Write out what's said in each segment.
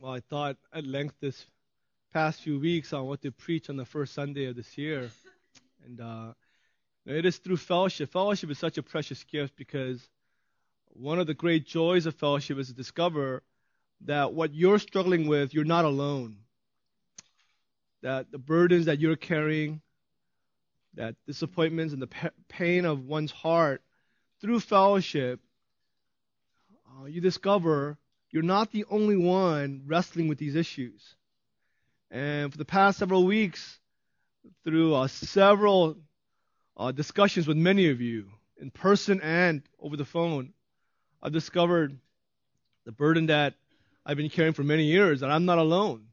well, I thought at length this past few weeks on what to preach on the first Sunday of this year. And uh, it is through fellowship. Fellowship is such a precious gift because one of the great joys of fellowship is to discover that what you're struggling with, you're not alone. That the burdens that you're carrying, that disappointments and the pain of one's heart, through fellowship, uh, you discover you're not the only one wrestling with these issues. And for the past several weeks, through uh, several uh, discussions with many of you, in person and over the phone, I've discovered the burden that I've been carrying for many years, that I'm not alone.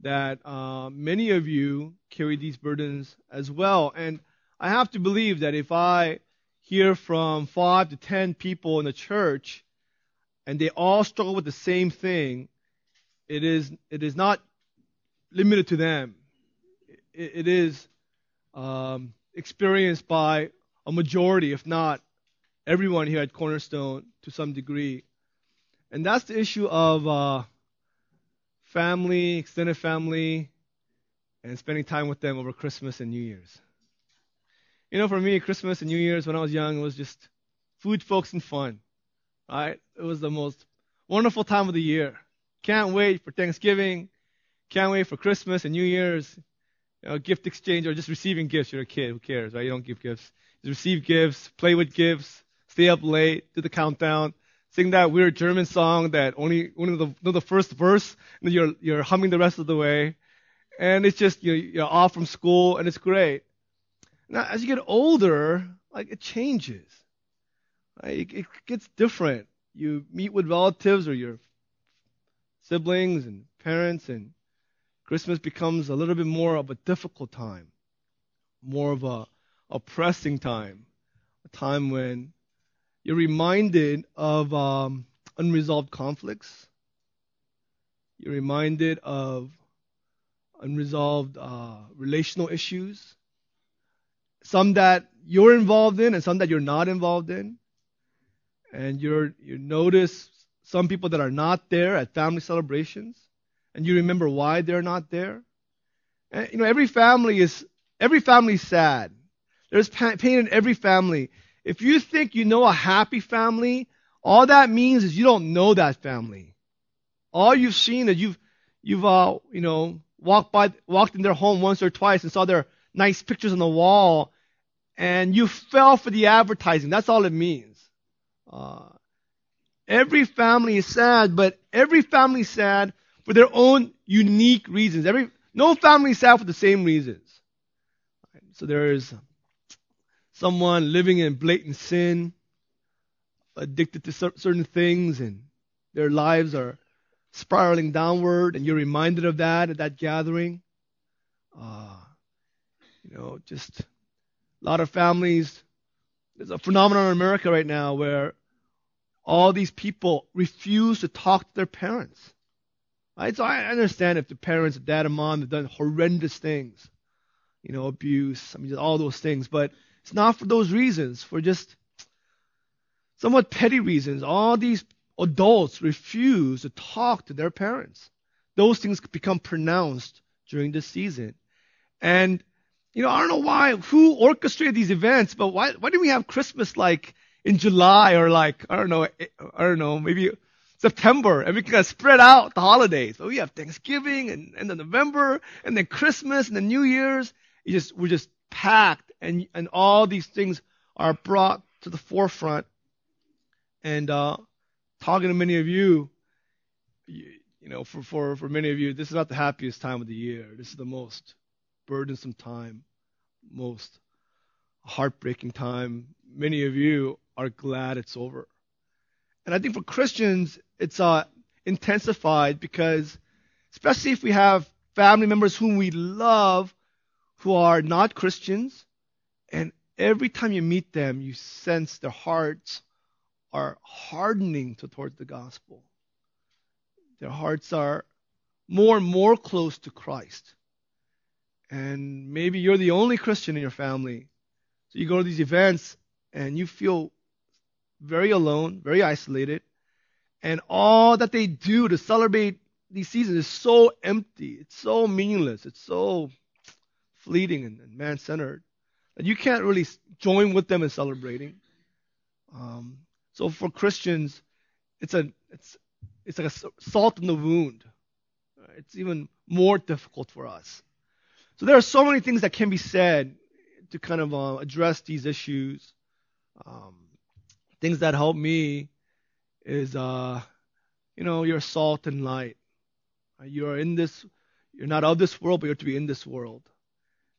That uh, many of you carry these burdens as well. And I have to believe that if I hear from five to ten people in the church and they all struggle with the same thing, it is, it is not limited to them. it, it is um, experienced by a majority, if not everyone here at Cornerstone to some degree. And that's the issue of uh, family, extended family, and spending time with them over Christmas and New Year's. You know, for me, Christmas and New Year's when I was young was just food, folks, and fun. Right? It was the most wonderful time of the year. Can't wait for Thanksgiving. Can't wait for Christmas and New Year's. You know, gift exchange or just receiving gifts. You're a kid. Who cares, right? You don't give gifts. Just receive gifts, play with gifts, stay up late, do the countdown, sing that weird German song that only only the, know the first verse, and you're you're humming the rest of the way, and it's just you're, you're off from school, and it's great. Now, as you get older, like it changes. Right? It, it gets different. You meet with relatives or your siblings and parents, and Christmas becomes a little bit more of a difficult time, more of a, a pressing time, a time when you're reminded of um, unresolved conflicts. You're reminded of unresolved uh, relational issues, some that you're involved in and some that you're not involved in and you notice some people that are not there at family celebrations, and you remember why they're not there. And, you know, every family is every family is sad. There's pain in every family. If you think you know a happy family, all that means is you don't know that family. All you've seen is you've you've uh you know walked by walked in their home once or twice and saw their nice pictures on the wall, and you fell for the advertising. That's all it means. Uh, every family is sad, but every family is sad for their own unique reasons. Every no family is sad for the same reasons. So there is someone living in blatant sin, addicted to certain things, and their lives are spiraling downward, and you're reminded of that at that gathering. Uh, you know, just a lot of families. There's a phenomenon in America right now where all these people refuse to talk to their parents. Right? So I understand if the parents, dad and mom, have done horrendous things, you know, abuse, I mean, all those things, but it's not for those reasons, for just somewhat petty reasons. All these adults refuse to talk to their parents. Those things become pronounced during this season. And, you know, I don't know why, who orchestrated these events, but why, why do we have Christmas like in July or like, I don't know, I don't know, maybe September and we can spread out the holidays. But we have Thanksgiving and, and then November and then Christmas and then New Year's. You just, we're just packed and, and all these things are brought to the forefront. And, uh, talking to many of you, you, you know, for, for, for many of you, this is not the happiest time of the year. This is the most burdensome time, most heartbreaking time. Many of you are glad it's over. And I think for Christians, it's uh, intensified because, especially if we have family members whom we love who are not Christians, and every time you meet them, you sense their hearts are hardening to, towards the gospel. Their hearts are more and more close to Christ. And maybe you're the only Christian in your family. So you go to these events and you feel very alone, very isolated. And all that they do to celebrate these seasons is so empty. It's so meaningless. It's so fleeting and, and man-centered that you can't really join with them in celebrating. Um, so for Christians, it's a it's it's like a salt in the wound. It's even more difficult for us. So there are so many things that can be said to kind of uh, address these issues. Um, things that help me is, uh, you know, you're salt and light. You're in this, you're not of this world, but you're to be in this world.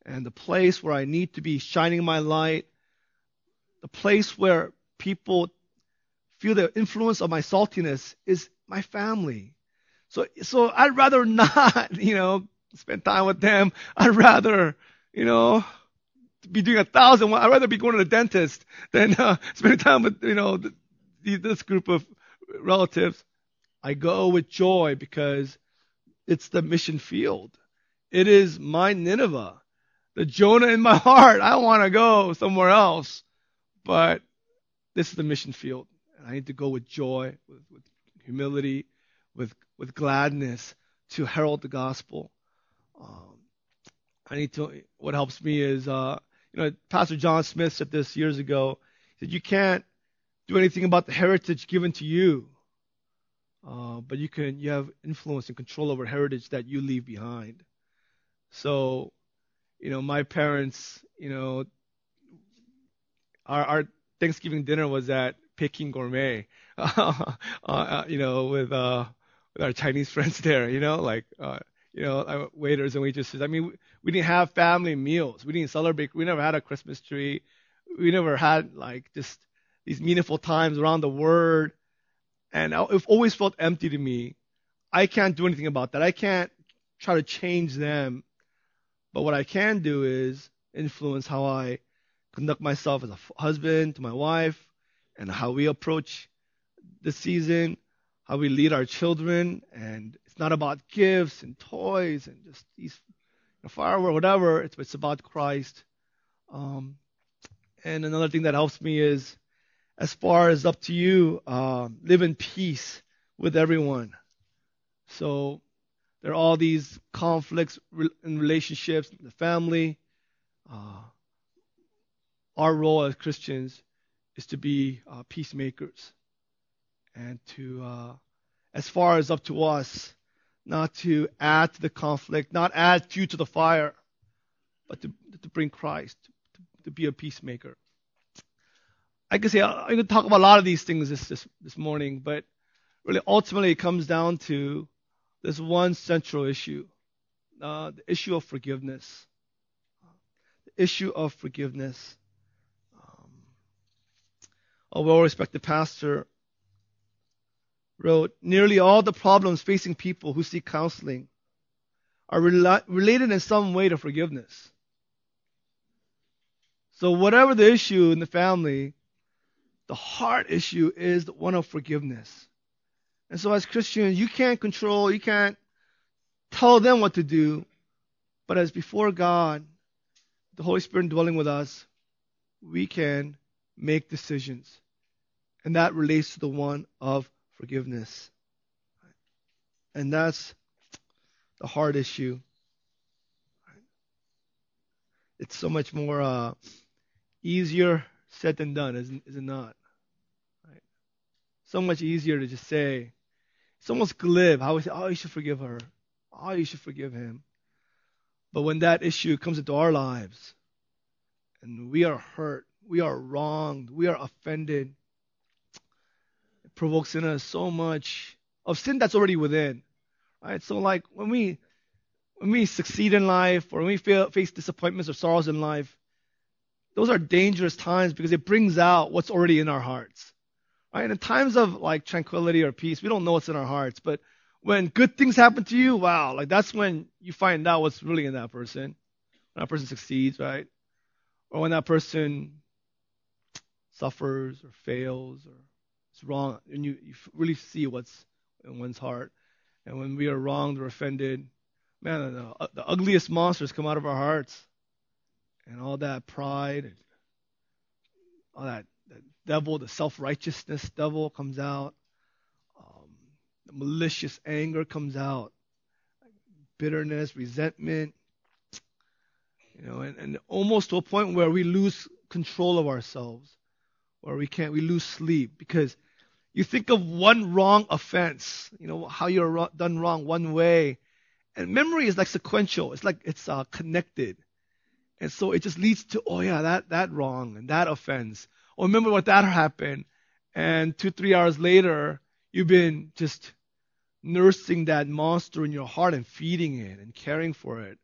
And the place where I need to be shining my light, the place where people feel the influence of my saltiness is my family. So, so I'd rather not, you know, spend time with them. I'd rather, you know, be doing a thousand. I'd rather be going to the dentist than uh, spending time with, you know, the, the, this group of relatives. I go with joy because it's the mission field. It is my Nineveh, the Jonah in my heart. I want to go somewhere else, but this is the mission field. And I need to go with joy, with, with humility, with with gladness to herald the gospel. Um, I need to. What helps me is, uh, you know, Pastor John Smith said this years ago. He said, "You can't do anything about the heritage given to you, uh, but you can. You have influence and control over heritage that you leave behind." So, you know, my parents, you know, our, our Thanksgiving dinner was at Peking Gourmet, uh, you know, with uh, with our Chinese friends there, you know, like uh, you know, uh, waiters and waitresses. I mean, we, we didn't have family meals. We didn't celebrate. We never had a Christmas tree. We never had like just these meaningful times around the Word, and it always felt empty to me. I can't do anything about that. I can't try to change them, but what I can do is influence how I conduct myself as a husband to my wife, and how we approach the season, how we lead our children, and it's not about gifts and toys and just these you know, fireworks, whatever. It's, it's about Christ. Um, and another thing that helps me is, as far as up to you, uh, live in peace with everyone. So there are all these conflicts in relationships, the family. Uh, our role as Christians is to be uh, peacemakers and to, uh, as far as up to us, not to add to the conflict, not add fuel to the fire, but to, to bring Christ, to, to be a peacemaker. I can say going to talk about a lot of these things this, this, this morning, but really ultimately it comes down to this one central issue, uh, the issue of forgiveness. The issue of forgiveness Um, a well respected pastor, wrote Nearly all the problems facing people who seek counseling are rela- related in some way to forgiveness. So, whatever the issue in the family, the heart issue is the one of forgiveness. And so, as Christians, you can't control, you can't tell them what to do, but as before God, the Holy Spirit dwelling with us, we can make decisions and that relates to the one of forgiveness. And that's the hard issue. It's so much more uh, easier said than done, is, is it not? Right? So much easier to just say. It's almost glib. I would say, oh, you should forgive her. Oh, you should forgive him. But when that issue comes into our lives, and we are hurt, we are wronged, we are offended, provokes in us so much of sin that's already within. Right? So like when we when we succeed in life or when we feel, face disappointments or sorrows in life, those are dangerous times because it brings out what's already in our hearts. Right? in times of like tranquility or peace, we don't know what's in our hearts. But when good things happen to you, wow, like that's when you find out what's really in that person. When that person succeeds, right? Or when that person suffers or fails or it's wrong, and you, you really see what's in one's heart. And when we are wronged or offended, man, the, uh, the ugliest monsters come out of our hearts, and all that pride and all that, that devil, the self-righteousness devil comes out. Um, the malicious anger comes out, bitterness, resentment, you know, and, and almost to a point where we lose control of ourselves, or we can't, we lose sleep because you think of one wrong offense, you know, how you're done wrong one way, and memory is like sequential. It's like it's uh, connected, and so it just leads to, oh yeah, that that wrong and that offense. Or remember what that happened, and two three hours later, you've been just nursing that monster in your heart and feeding it and caring for it,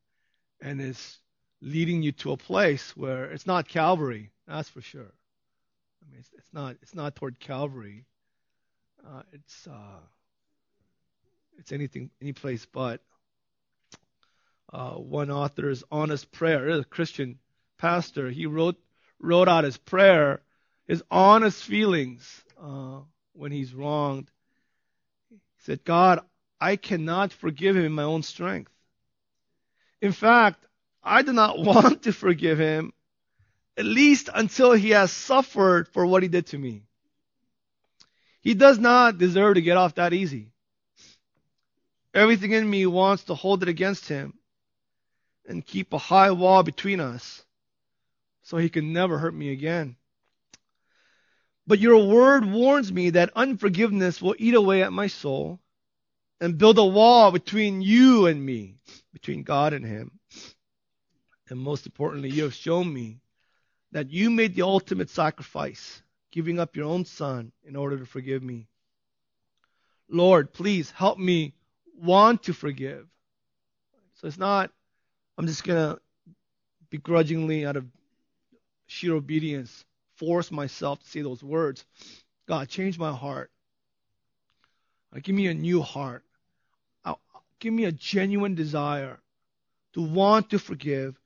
and it's leading you to a place where it's not Calvary. That's for sure. I mean, it's, it's not it's not toward Calvary. Uh, it's uh, it's anything any place but. Uh, one author's honest prayer, a Christian pastor, he wrote wrote out his prayer, his honest feelings uh, when he's wronged. He said, "God, I cannot forgive him in my own strength. In fact, I do not want to forgive him, at least until he has suffered for what he did to me. He does not deserve to get off that easy. Everything in me wants to hold it against him and keep a high wall between us so he can never hurt me again. But your word warns me that unforgiveness will eat away at my soul and build a wall between you and me, between God and him. And most importantly, you have shown me that you made the ultimate sacrifice, giving up your own son in order to forgive me. Lord, please help me want to forgive. So it's not, I'm just going to begrudgingly, out of sheer obedience, force myself to say those words. God, change my heart. Uh, give me a new heart. Uh, give me a genuine desire to want to forgive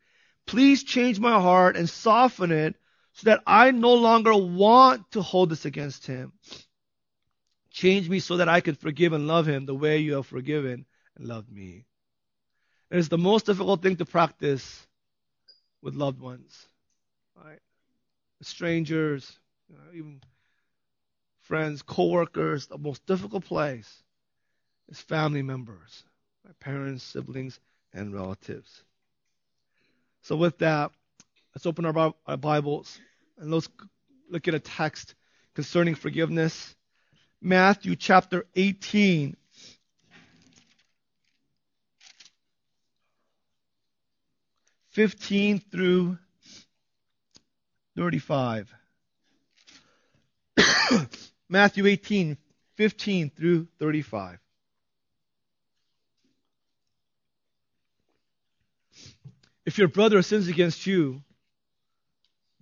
Please change my heart and soften it so that I no longer want to hold this against him. Change me so that I can forgive and love him the way you have forgiven and loved me. It is the most difficult thing to practice with loved ones, right? Strangers, you know, even friends, coworkers. The most difficult place is family members, my parents, siblings, and relatives. So with that, let's open our, Bibles and let's look at a text concerning forgiveness. Matthew chapter 18. Fifteen through thirty-five. Matthew 18, 15 through 35. If your brother sins against you,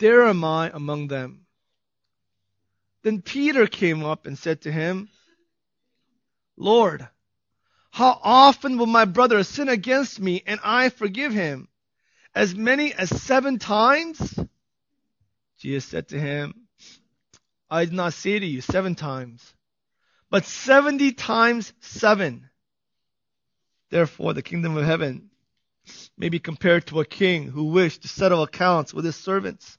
there am I among them. Then Peter came up and said to him, Lord, how often will my brother sin against me and I forgive him? As many as seven times? Jesus said to him, I did not say to you seven times, but seventy times seven. Therefore, the kingdom of heaven may be compared to a king who wished to settle accounts with his servants.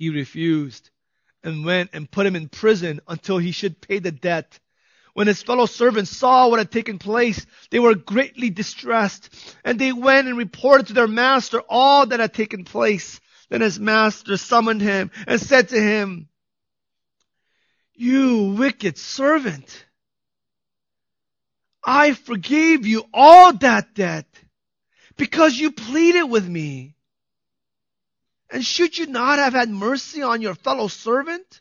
He refused and went and put him in prison until he should pay the debt. When his fellow servants saw what had taken place, they were greatly distressed, and they went and reported to their master all that had taken place. Then his master summoned him and said to him, You wicked servant, I forgave you all that debt because you pleaded with me. And should you not have had mercy on your fellow servant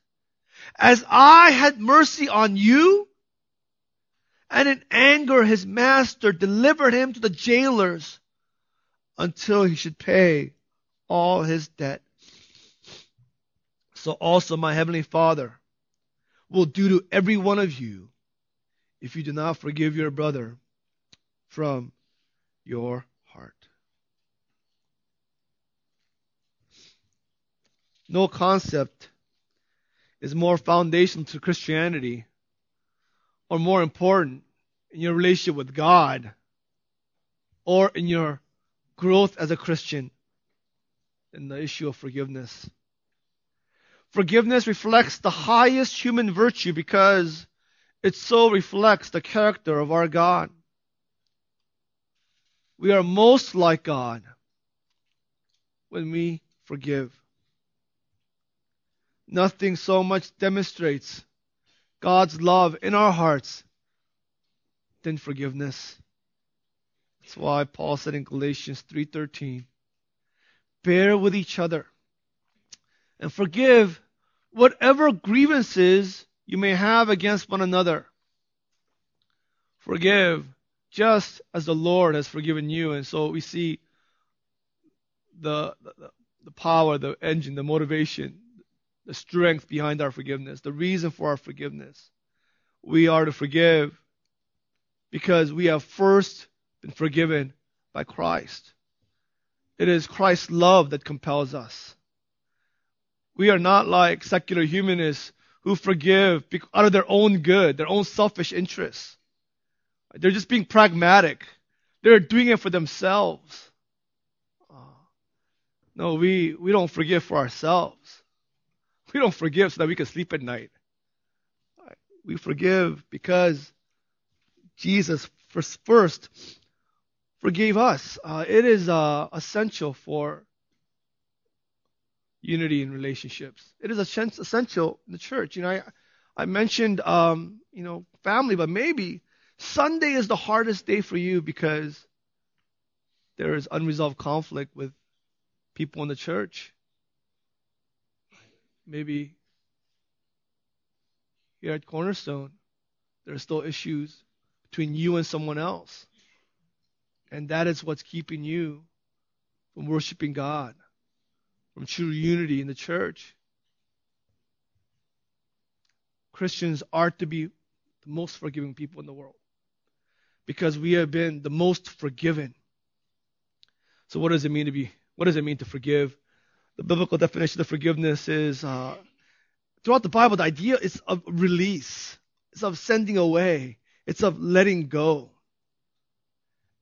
as I had mercy on you? And in anger, his master delivered him to the jailers until he should pay all his debt. So also my heavenly father will do to every one of you if you do not forgive your brother from your No concept is more foundational to Christianity or more important in your relationship with God or in your growth as a Christian than the issue of forgiveness. Forgiveness reflects the highest human virtue because it so reflects the character of our God. We are most like God when we forgive. Nothing so much demonstrates God's love in our hearts than forgiveness. That's why Paul said in Galatians 3:13, "Bear with each other and forgive whatever grievances you may have against one another. Forgive just as the Lord has forgiven you. And so we see the, the, the power, the engine, the motivation, the strength behind our forgiveness, the reason for our forgiveness. We are to forgive because we have first been forgiven by Christ. It is Christ's love that compels us. We are not like secular humanists who forgive out of their own good, their own selfish interests. They're just being pragmatic. They're doing it for themselves. Ah. No, we, we don't forgive for ourselves. We don't forgive so that we can sleep at night. We forgive because Jesus first forgave us. Uh, it is uh, essential for unity in relationships. It is essential in the church. You know, I, I mentioned, um, you know, family, but maybe Sunday is the hardest day for you because there is unresolved conflict with people in the church. Maybe here at Cornerstone, there are still issues between you and someone else. And that is what's keeping you from worshiping God from true unity in the church. Christians are to be the most forgiving people in the world because we have been the most forgiven. So, what does it mean to be? What does it mean to forgive? The biblical definition of forgiveness is uh, throughout the Bible, the idea is of release, it's of sending away, it's of letting go.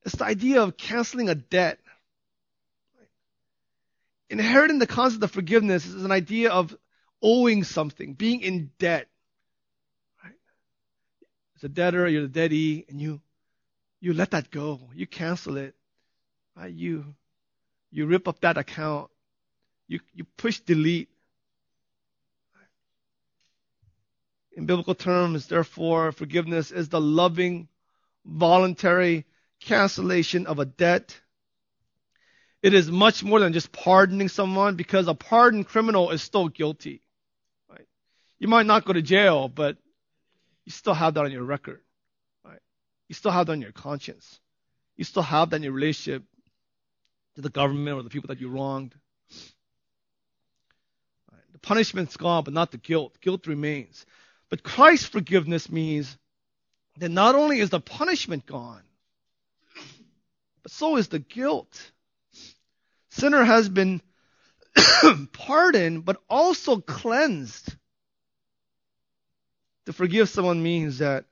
It's the idea of canceling a debt inheriting the concept of forgiveness is an idea of owing something, being in debt. As a debtor, you're the deadee, and you you let that go. You cancel it. Right? You you rip up that account. You you push delete. In biblical terms, therefore, forgiveness is the loving, voluntary cancellation of a debt it is much more than just pardoning someone because a pardoned criminal is still guilty. Right? You might not go to jail, but you still have that on your record. Right? You still have that on your conscience. You still have that in your relationship to the government or the people that you wronged. The punishment's gone, but not the guilt. Guilt remains. But Christ's forgiveness means that not only is the punishment gone, but so is the guilt. Sinner has been pardoned, but also cleansed. To forgive someone means that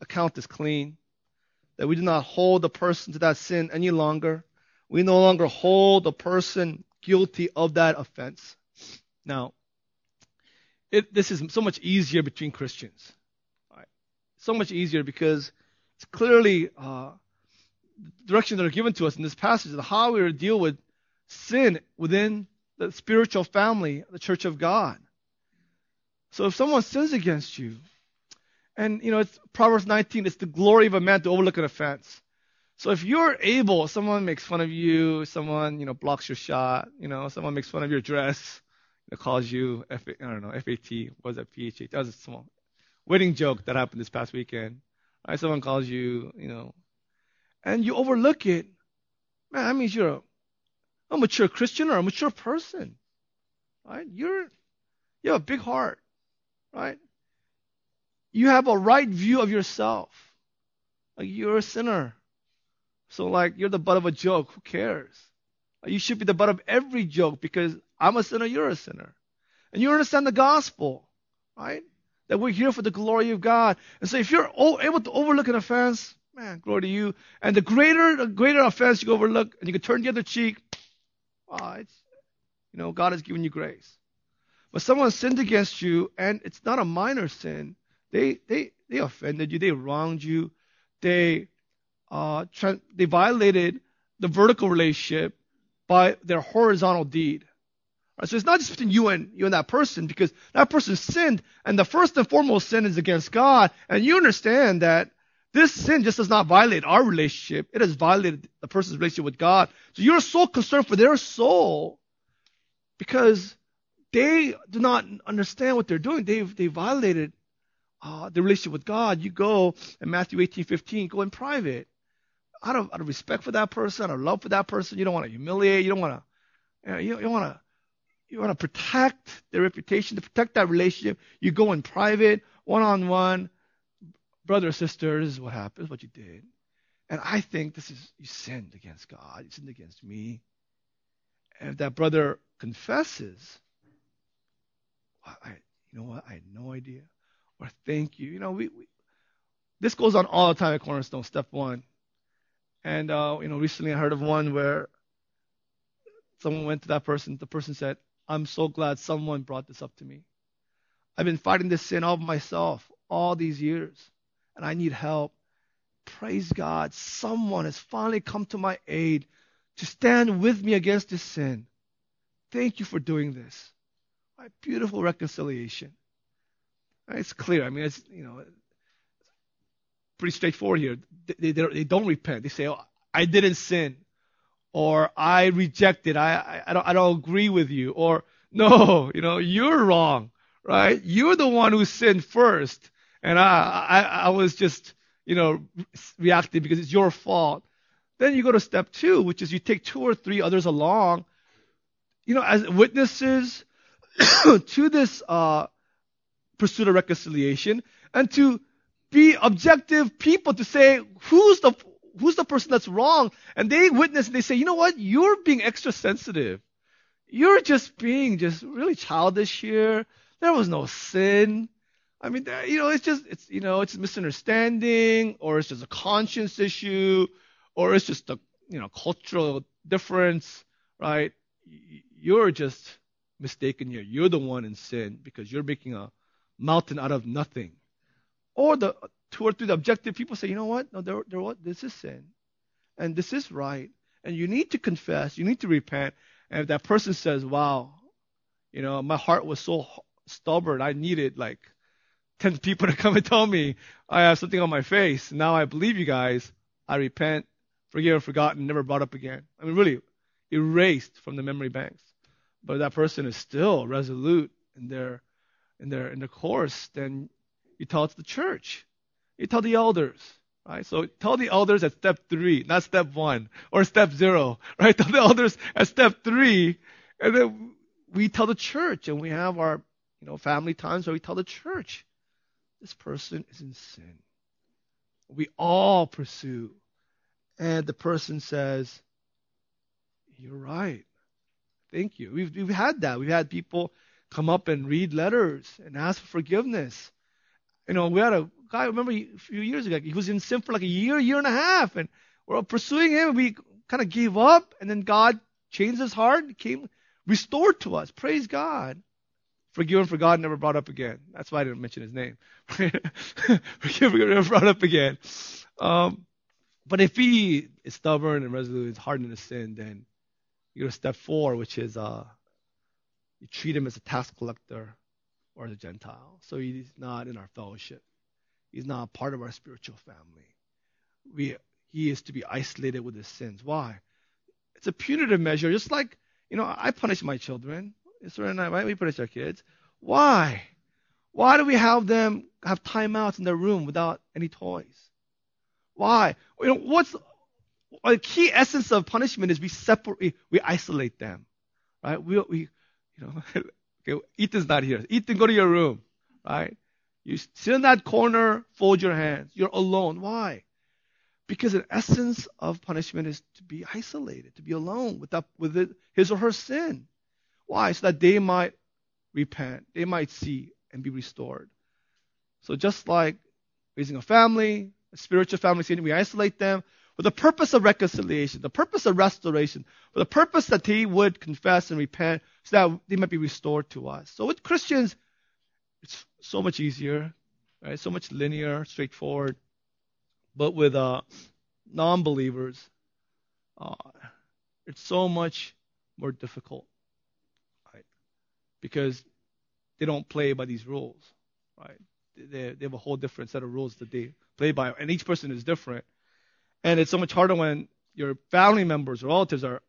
account is clean, that we do not hold the person to that sin any longer. We no longer hold the person guilty of that offense. Now, it, this is so much easier between Christians. Right? So much easier because it's clearly uh, directions that are given to us in this passage of how we are to deal with sin within the spiritual family, the church of God. So if someone sins against you, and you know, it's Proverbs 19, it's the glory of a man to overlook an offense. So if you're able, someone makes fun of you, someone, you know, blocks your shot, you know, someone makes fun of your dress, calls you I don't know, FAT, was that PHA? That was a small wedding joke that happened this past weekend. Right? Someone calls you, you know, and you overlook it, man, that means you're a, a mature Christian or a mature person. Right? You're you have a big heart. Right? You have a right view of yourself. Like you're a sinner. So like you're the butt of a joke. Who cares? You should be the butt of every joke because I'm a sinner, you're a sinner. And you understand the gospel, right? That we're here for the glory of God. And so if you're able to overlook an offense, man, glory to you. And the greater, the greater offense you overlook, and you can turn the other cheek, ah, it's, you know, God has given you grace. But someone sinned against you, and it's not a minor sin. They, they, they offended you. They wronged you. They, uh, they violated the vertical relationship by their horizontal deed. Right, so it's not just between you and you and that person because that person sinned, and the first and foremost sin is against God, and you understand that this sin just does not violate our relationship; it has violated the person's relationship with God. So you're so concerned for their soul because they do not understand what they're doing. They've they violated uh, the relationship with God. You go in Matthew 18:15, go in private. Out of, out of respect for that person, out of love for that person, you don't want to humiliate. You don't want to, you, know, you, you want to you want to protect their reputation, to protect that relationship. You go in private, one on one, brother sister, this is what happened, what you did. And I think this is, you sinned against God, you sinned against me. And if that brother confesses, I, you know what, I had no idea. Or thank you. You know, we, we this goes on all the time at Cornerstone, step one. And, uh, you know, recently I heard of one where someone went to that person. The person said, I'm so glad someone brought this up to me. I've been fighting this sin all myself all these years, and I need help. Praise God, someone has finally come to my aid to stand with me against this sin. Thank you for doing this. My beautiful reconciliation. It's clear. I mean, it's you know, pretty straightforward here. They, they, they don't repent. They say, "Oh, I didn't sin." Or I reject it. I, I, I don't, I don't agree with you. Or no, you know, you're wrong, right? You're the one who sinned first. And I, I, I was just, you know, reacting because it's your fault. Then you go to step two, which is you take two or three others along, you know, as witnesses to this uh, pursuit of reconciliation and to be objective people to say who's the who's the person that's wrong? And they witness and they say, you know what? You're being extra sensitive. You're just being just really childish here. There was no sin. I mean, you know, it's just, it's, you know, it's misunderstanding or it's just a conscience issue or it's just a, you know, cultural difference, right? You're just mistaken here. You're the one in sin because you're making a mountain out of nothing. Or the two or three the objective people say, you know what? No, they're, they're what? This is sin. And this is right. And you need to confess. You need to repent. And if that person says, wow, you know, my heart was so stubborn. I needed like 10 people to come and tell me I have something on my face. Now I believe you guys. I repent, forgive, forgotten, never brought up again. I mean, really erased from the memory banks. But that person is still resolute in their in their in their course, then you tell it to the church. You tell the elders. Right? So tell the elders at step three, not step one or step zero. Right? Tell the elders at step three, and then we tell the church, and we have our you know family times where we tell the church, this person is in sin. We all pursue, and the person says, "You're right. Thank you." We've we've had that. We've had people come up and read letters and ask for forgiveness. You know, we had a guy, remember a few years ago, he was in sin for like a year, year and a half, and we're pursuing him. We kind of gave up, and then God changed his heart, came restored to us. Praise God. Forgiven for God never brought up again. That's why I didn't mention his name. Forgiven never brought up again. Um, but if he is stubborn and resolute, is hardened in sin, then you go to step four, which is uh, you treat him as a tax collector or a Gentile. So he's not in our fellowship. He's not part of our spiritual family. We, he is to be isolated with his sins. Why? It's a punitive measure, just like, you know, I punish my children. Israel and I, right? We punish our kids. Why? Why do we have them have timeouts in their room without any toys? Why? You know, what's the key essence of punishment is we separate, we isolate them, right? We, we you know, okay, Ethan's not here. Ethan, go to your room, right? You sit in that corner, fold your hands. You're alone. Why? Because the essence of punishment is to be isolated, to be alone with, that, with it, his or her sin. Why? So that they might repent, they might see and be restored. So just like raising a family, a spiritual family, we isolate them for the purpose of reconciliation, the purpose of restoration, for the purpose that they would confess and repent so that they might be restored to us. So with Christians, it's so much easier, right? So much linear, straightforward. But with uh, non-believers, uh, it's so much more difficult, right? Because they don't play by these rules, right? They, they have a whole different set of rules that they play by, and each person is different. And it's so much harder when your family members or relatives are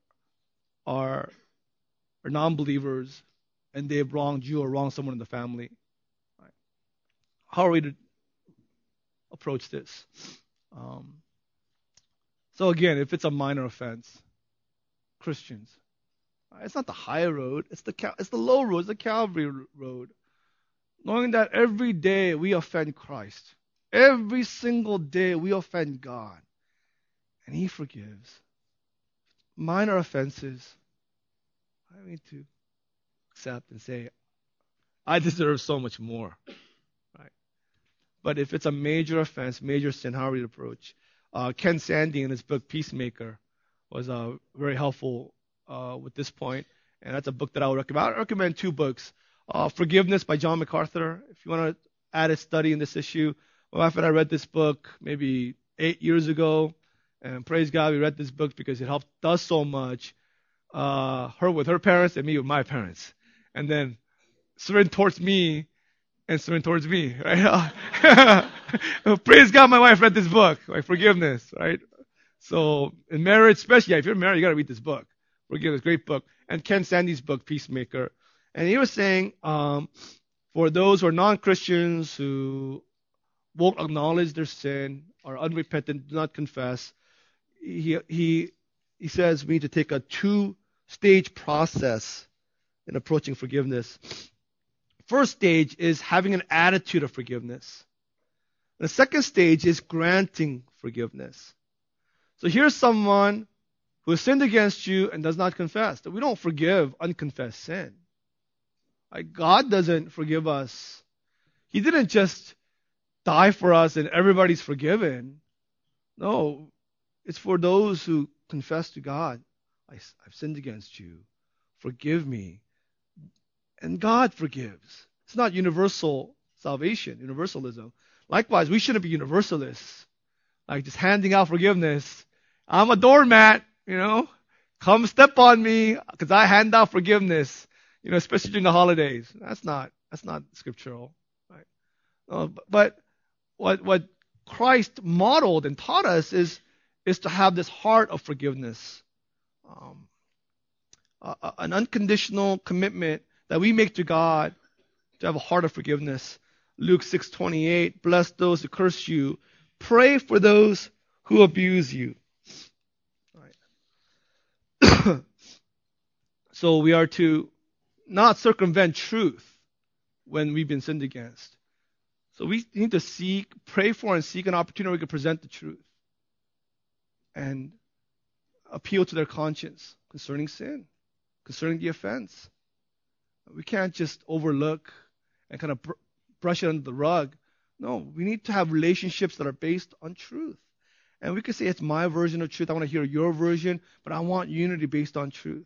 are are non-believers and they've wronged you or wronged someone in the family. Right? How are we to approach this? Um, so again, if it's a minor offense, Christians, right, it's not the high road; it's the it's the low road, it's the Calvary road. Knowing that every day we offend Christ, every single day we offend God and He forgives. Minor offenses, I need to accept and say, I deserve so much more. Right? But if it's a major offense, major sin, how we approach? Uh, Ken Sande in his book Peacemaker was uh, very helpful uh, with this point, and that's a book that I would recommend. I recommend two books. Uh, Forgiveness by John MacArthur. If you want to add a study in this issue, my wife and I read this book maybe eight years ago. And praise God, we read this book because it helped us so much. Uh, her with her parents and me with my parents. And then surrender towards me and surrender towards me, right? praise God, my wife read this book, like forgiveness, right? So in marriage, especially, if you're married, you gotta read this book. Forgiveness, great book. And Ken Sande's book, Peacemaker. And he was saying, um, for those who are non-Christians who won't acknowledge their sin, are unrepentant, do not confess, he, he, says we need to take a two stage process in approaching forgiveness. First stage is having an attitude of forgiveness. The second stage is granting forgiveness. So here's someone who sinned against you and does not confess. We don't forgive unconfessed sin. God doesn't forgive us. He didn't just die for us and everybody's forgiven. No, it's for those who confess to God, I, have sinned against you. Forgive me. And God forgives. It's not universal salvation, universalism. Likewise, we shouldn't be universalists, like just handing out forgiveness. I'm a doormat, you know. Come step on me because I hand out forgiveness, you know, especially during the holidays. That's not that's not scriptural, right? Uh, but what what Christ modeled and taught us is is to have this heart of forgiveness, um, uh, an unconditional commitment that we make to God to have a heart of forgiveness. Luke 6:28, bless those who curse you, Pray for those who abuse you. So we are to not circumvent truth when we've been sinned against. So we need to seek, pray for, and seek an opportunity where we can present the truth and appeal to their conscience concerning sin, concerning the offense. We can't just overlook and kind of br- brush it under the rug. No, we need to have relationships that are based on truth. And we could say it's my version of truth. I want to hear your version, but I want unity based on truth.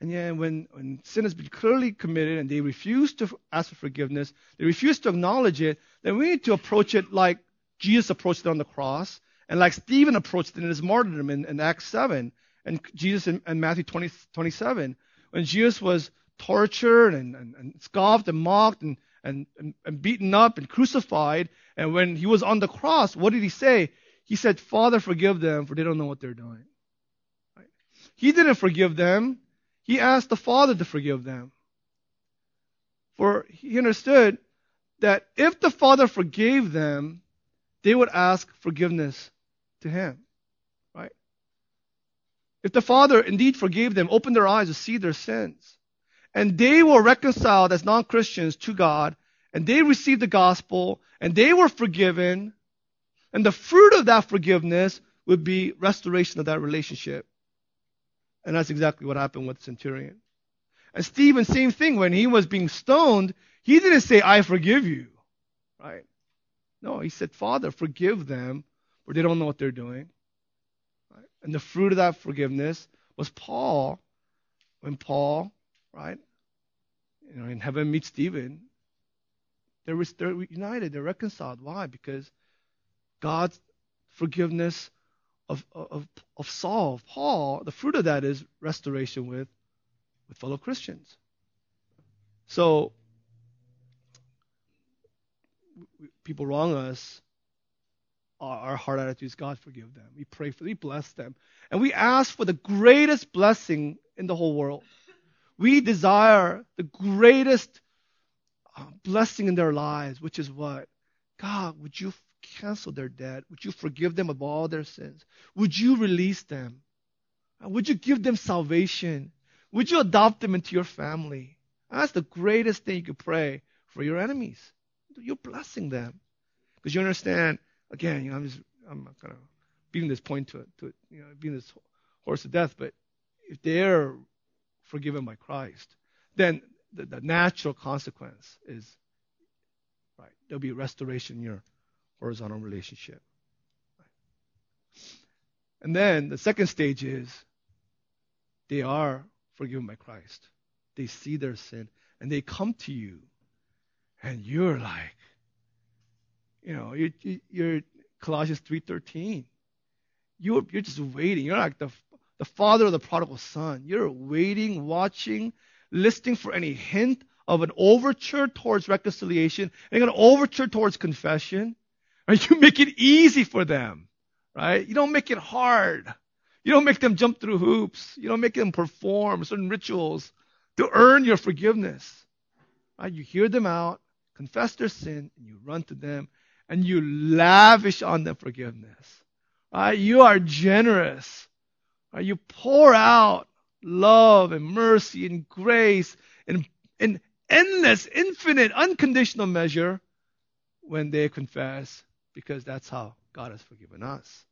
And yet, when, when sin has been clearly committed and they refuse to ask for forgiveness, they refuse to acknowledge it, then we need to approach it like Jesus approached it on the cross and like Stephen approached it in his martyrdom in, in Acts 7 and Jesus in, in Matthew 20, 27. When Jesus was tortured and, and, and scoffed and mocked and, and, and beaten up and crucified, and when he was on the cross, what did he say? He said, Father, forgive them, for they don't know what they're doing. Right? He didn't forgive them. He asked the Father to forgive them. For he understood that if the Father forgave them, they would ask forgiveness to him. Right? If the Father indeed forgave them, opened their eyes to see their sins, and they were reconciled as non Christians to God, and they received the gospel, and they were forgiven, and the fruit of that forgiveness would be restoration of that relationship. And that's exactly what happened with the centurion. And Stephen, same thing. When he was being stoned, he didn't say, I forgive you. Right? No, he said, Father, forgive them, for they don't know what they're doing. Right? And the fruit of that forgiveness was Paul. When Paul, right, you know, in heaven meets Stephen, they're, they're united, they're reconciled. Why? Because God's forgiveness of, of, of Saul, of Paul, the fruit of that is restoration with, with fellow Christians. So, people wrong us. Our, our heart attitude is God forgive them. We pray for them, we bless them. And we ask for the greatest blessing in the whole world. We desire the greatest uh, blessing in their lives, which is what? God, would you cancel their debt? Would you forgive them of all their sins? Would you release them? Would you give them salvation? Would you adopt them into your family? That's the greatest thing you could pray for your enemies. You're blessing them. Because you understand, again, you know, I'm just I'm kind of beating this point to, to you know, beating this horse to death, but if they're forgiven by Christ, then the, the natural consequence is right. There'll be restoration in your horizontal relationship. And then the second stage is they are forgiven by Christ. They see their sin and they come to you, and you're like, you know, you're, you're Colossians three thirteen. You're you're just waiting. You're like the the father of the prodigal son. You're waiting, watching, listening for any hint of an overture towards reconciliation and an overture towards confession. Right? You make it easy for them, right? You don't make it hard. You don't make them jump through hoops. You don't make them perform certain rituals to earn your forgiveness. Right? You hear them out, confess their sin, and you run to them, and you lavish on them forgiveness. Right? You are generous. Right? You pour out love and mercy and grace in, in endless, infinite, unconditional measure when they confess because that's how God has forgiven us.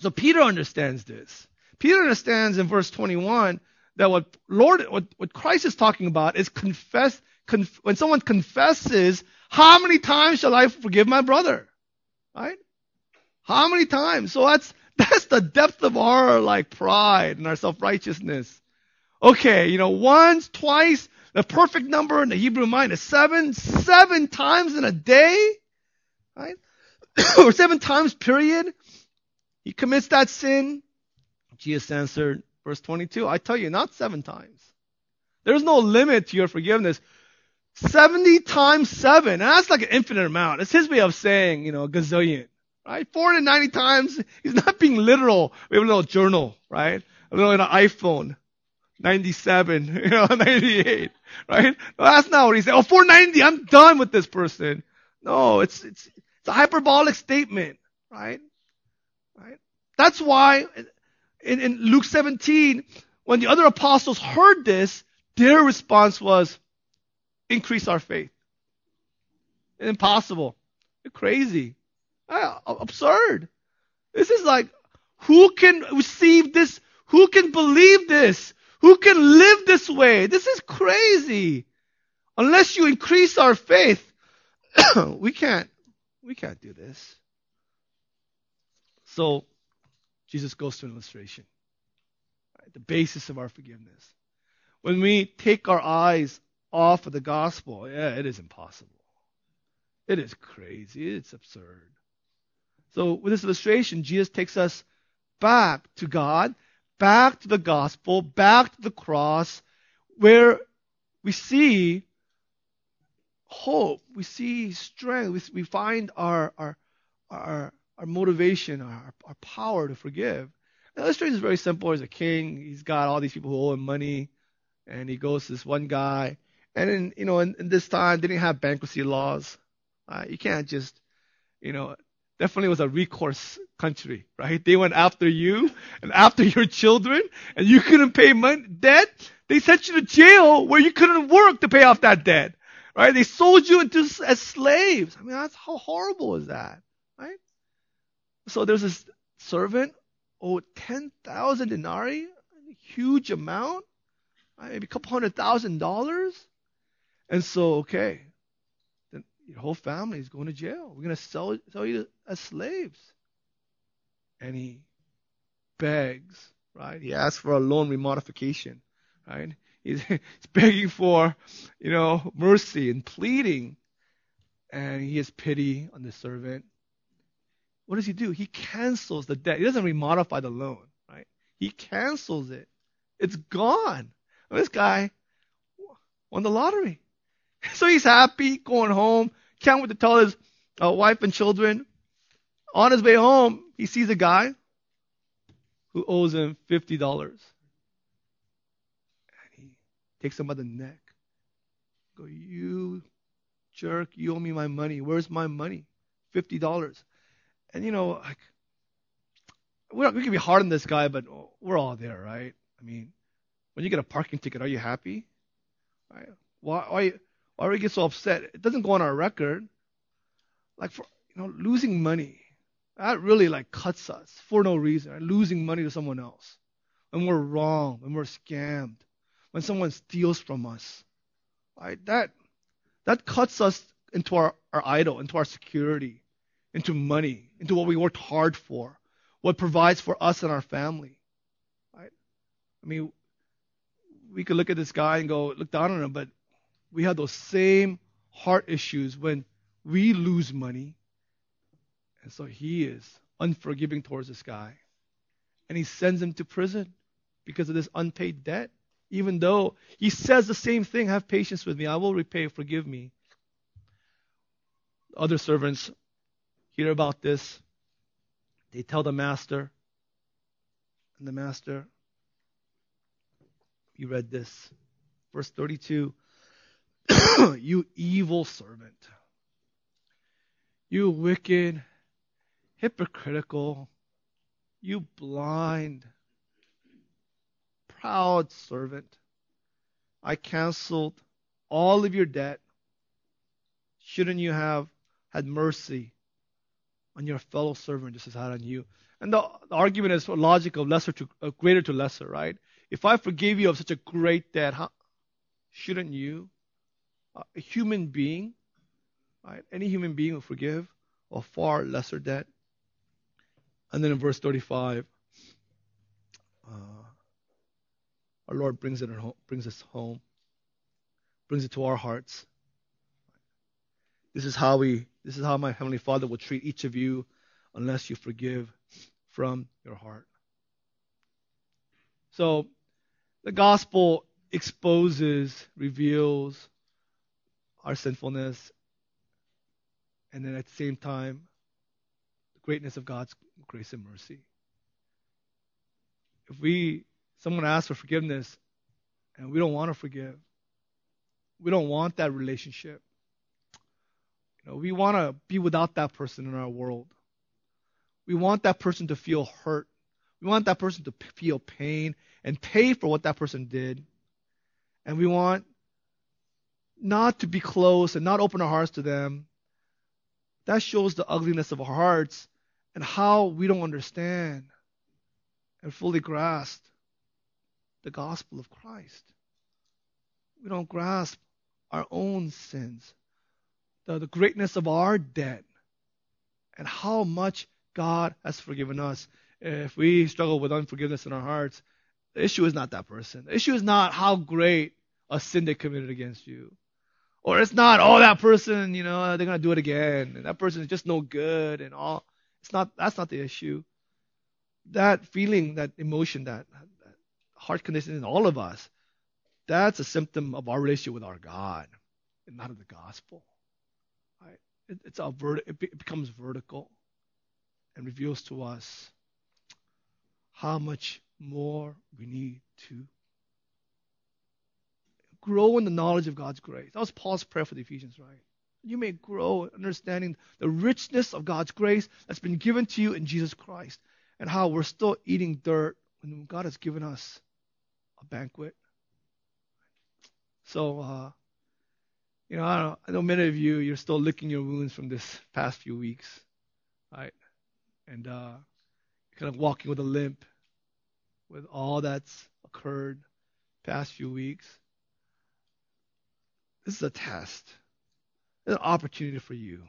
So Peter understands this. Peter understands in verse 21 that what Lord, what, what Christ is talking about is confess, conf, when someone confesses, how many times shall I forgive my brother? Right? How many times? So that's, that's the depth of our like pride and our self-righteousness. Okay, you know, once, twice, the perfect number in the Hebrew mind is seven, seven times in a day right? or seven times period, he commits that sin. Jesus answered, verse 22, I tell you, not seven times. There's no limit to your forgiveness. 70 times seven. And that's like an infinite amount. It's his way of saying, you know, gazillion. Right? 490 times. He's not being literal. We have a little journal, right? A little in an iPhone. 97, you know, 98, right? No, that's not what he said. Oh, 490, I'm done with this person. No, it's, it's, It's a hyperbolic statement, right? Right? That's why in, in Luke 17, when the other apostles heard this, their response was, increase our faith. Impossible. You're crazy. Absurd. This is like, who can receive this? Who can believe this? Who can live this way? This is crazy. Unless you increase our faith, we can't, we can't do this. So, Jesus goes to an illustration. Right? The basis of our forgiveness. When we take our eyes off of the gospel, yeah, it is impossible. It is crazy. It's absurd. So with this illustration, Jesus takes us back to God, back to the gospel, back to the cross, where we see hope, we see strength, we, find our, our, our, our motivation, our, our power to forgive. The illustration is very simple. He's a king, he's got all these people who owe him money, and he goes to this one guy. And in, you know, in, in this time, they didn't have bankruptcy laws. Uh, you can't just, you know, definitely was a recourse country, right? They went after you and after your children, and you couldn't pay money, debt. They sent you to jail where you couldn't work to pay off that debt, right? They sold you into as slaves. I mean, that's how horrible is that, right? So there's this servant owed 10,000 denarii, a huge amount, right? maybe a couple hundred thousand dollars. And so, okay, then your whole family is going to jail. We're going to sell, sell you as slaves. And he begs, right? He asks for a loan remodification, right? He's, he's begging for, you know, mercy and pleading. And he has pity on the servant. What does he do? He cancels the debt. He doesn't remodify the loan, right? He cancels it. It's gone. This guy won the lottery. So he's happy going home. Can't wait to tell his uh, wife and children. On his way home, he sees a guy who owes him fifty dollars. And he takes him by the neck. Go, you jerk, you owe me my money. Where's my money? Fifty dollars. And you know, like we're, we can be hard on this guy, but we're all there, right? I mean, when you get a parking ticket, are you happy? Right? Why, why, why do we get so upset? It doesn't go on our record. Like for you know, losing money, that really like cuts us for no reason. Right? Losing money to someone else, when we're wrong, when we're scammed, when someone steals from us, right? That that cuts us into our, our idol, into our security, into money, into what we worked hard for, what provides for us and our family. Right? I mean, we could look at this guy and go, look down on him, but we have those same heart issues when we lose money. And so he is unforgiving towards this guy. And he sends him to prison because of this unpaid debt. Even though he says the same thing, have patience with me, I will repay, forgive me. Other servants hear about this. They tell the master. And the master, you read this. Verse 32 you evil servant. You wicked, hypocritical, you blind, proud servant. I canceled all of your debt. Shouldn't you have had mercy on your fellow servant just as I had on you? And the, the argument is logical, lesser to uh, greater to lesser, right? If I forgave you of such a great debt, how, shouldn't you? A human being, right? Any human being will forgive a far lesser debt. And then in verse 35, uh, our Lord brings it home, brings us home, brings it to our hearts. This is how we, this is how my heavenly Father will treat each of you, unless you forgive from your heart. So, the gospel exposes, reveals, our sinfulness, and then at the same time, the greatness of God's grace and mercy. If we, someone asks for forgiveness, and we don't want to forgive, we don't want that relationship. You know, we want to be without that person in our world. We want that person to feel hurt. We want that person to feel pain and pay for what that person did. And we want not to be close and not open our hearts to them. That shows the ugliness of our hearts and how we don't understand and fully grasp the gospel of Christ. We don't grasp our own sins, the, the greatness of our debt, and how much God has forgiven us. If we struggle with unforgiveness in our hearts, the issue is not that person. The issue is not how great a sin they committed against you. Or it's not, oh, that person, you know, they're going to do it again. And that person is just no good and all. It's not, that's not the issue. That feeling, that emotion, that, that heart condition in all of us, that's a symptom of our relationship with our God and not of the gospel. Right? It, it's a vert- it, be- it becomes vertical and reveals to us how much more we need to grow in the knowledge of God's grace. That was Paul's prayer for the Ephesians, right? You may grow understanding the richness of God's grace that's been given to you in Jesus Christ and how we're still eating dirt when God has given us a banquet. So, uh, you know, I, don't, I know many of you, you're still licking your wounds from this past few weeks, right? And uh, kind of walking with a limp with all that's occurred past few weeks. This is a test. An opportunity for you.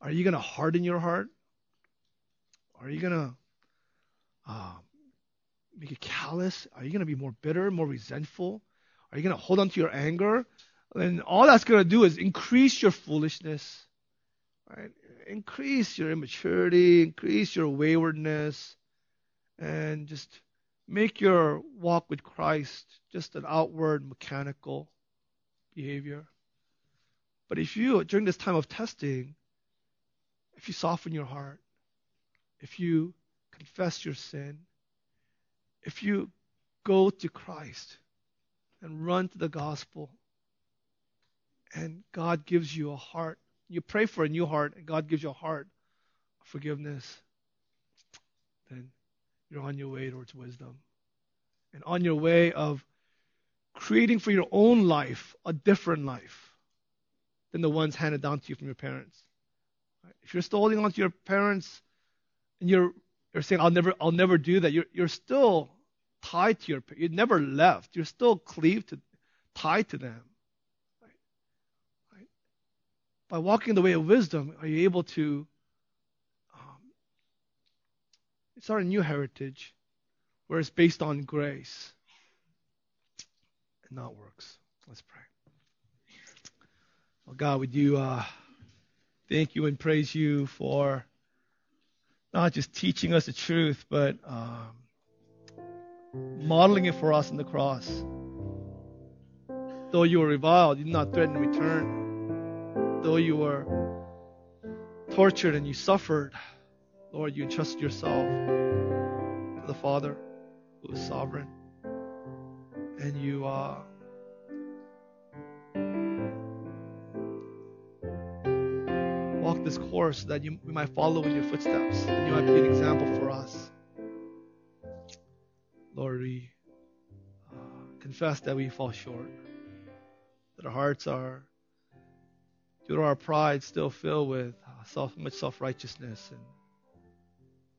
Are you going to harden your heart? Are you going to uh, make it callous? Are you going to be more bitter, more resentful? Are you going to hold on to your anger? And all that's going to do is increase your foolishness, right? Increase your immaturity, increase your waywardness, and just make your walk with Christ just an outward mechanical behavior. But if you, during this time of testing, if you soften your heart, if you confess your sin, if you go to Christ and run to the gospel, and God gives you a heart, you pray for a new heart, and God gives you a heart of forgiveness, then you're on your way towards wisdom. And on your way of creating for your own life a different life than the ones handed down to you from your parents. If you're still holding on to your parents and you're you're saying I'll never I'll never do that, you're you're still tied to your you never left. You're still cleaved to tied to them. Right? Right? By walking the way of wisdom, are you able to um, start a new heritage where it's based on grace and not works. Let's pray. Well, God, would you uh, thank you and praise you for not just teaching us the truth, but um, modeling it for us in the cross. Though you were reviled, you did not threaten return. Though you were tortured and you suffered, Lord, you entrusted yourself to the Father who is sovereign. And you uh, walk this course that you, we might follow in your footsteps and you might be an example for us. Lord, we uh, confess that we fall short, that our hearts are, due to our pride, still filled with uh, self, much self righteousness,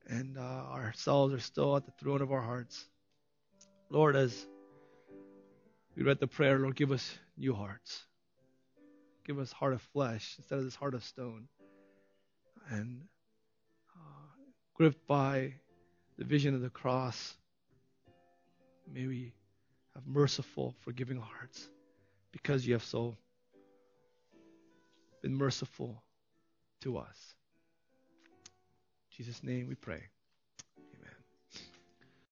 and, and uh, ourselves are still at the throne of our hearts. Lord, as we read the prayer, Lord, give us new hearts. Give us heart of flesh instead of this heart of stone. And uh, gripped by the vision of the cross, may we have merciful, forgiving hearts because you have so been merciful to us. In Jesus' name we pray.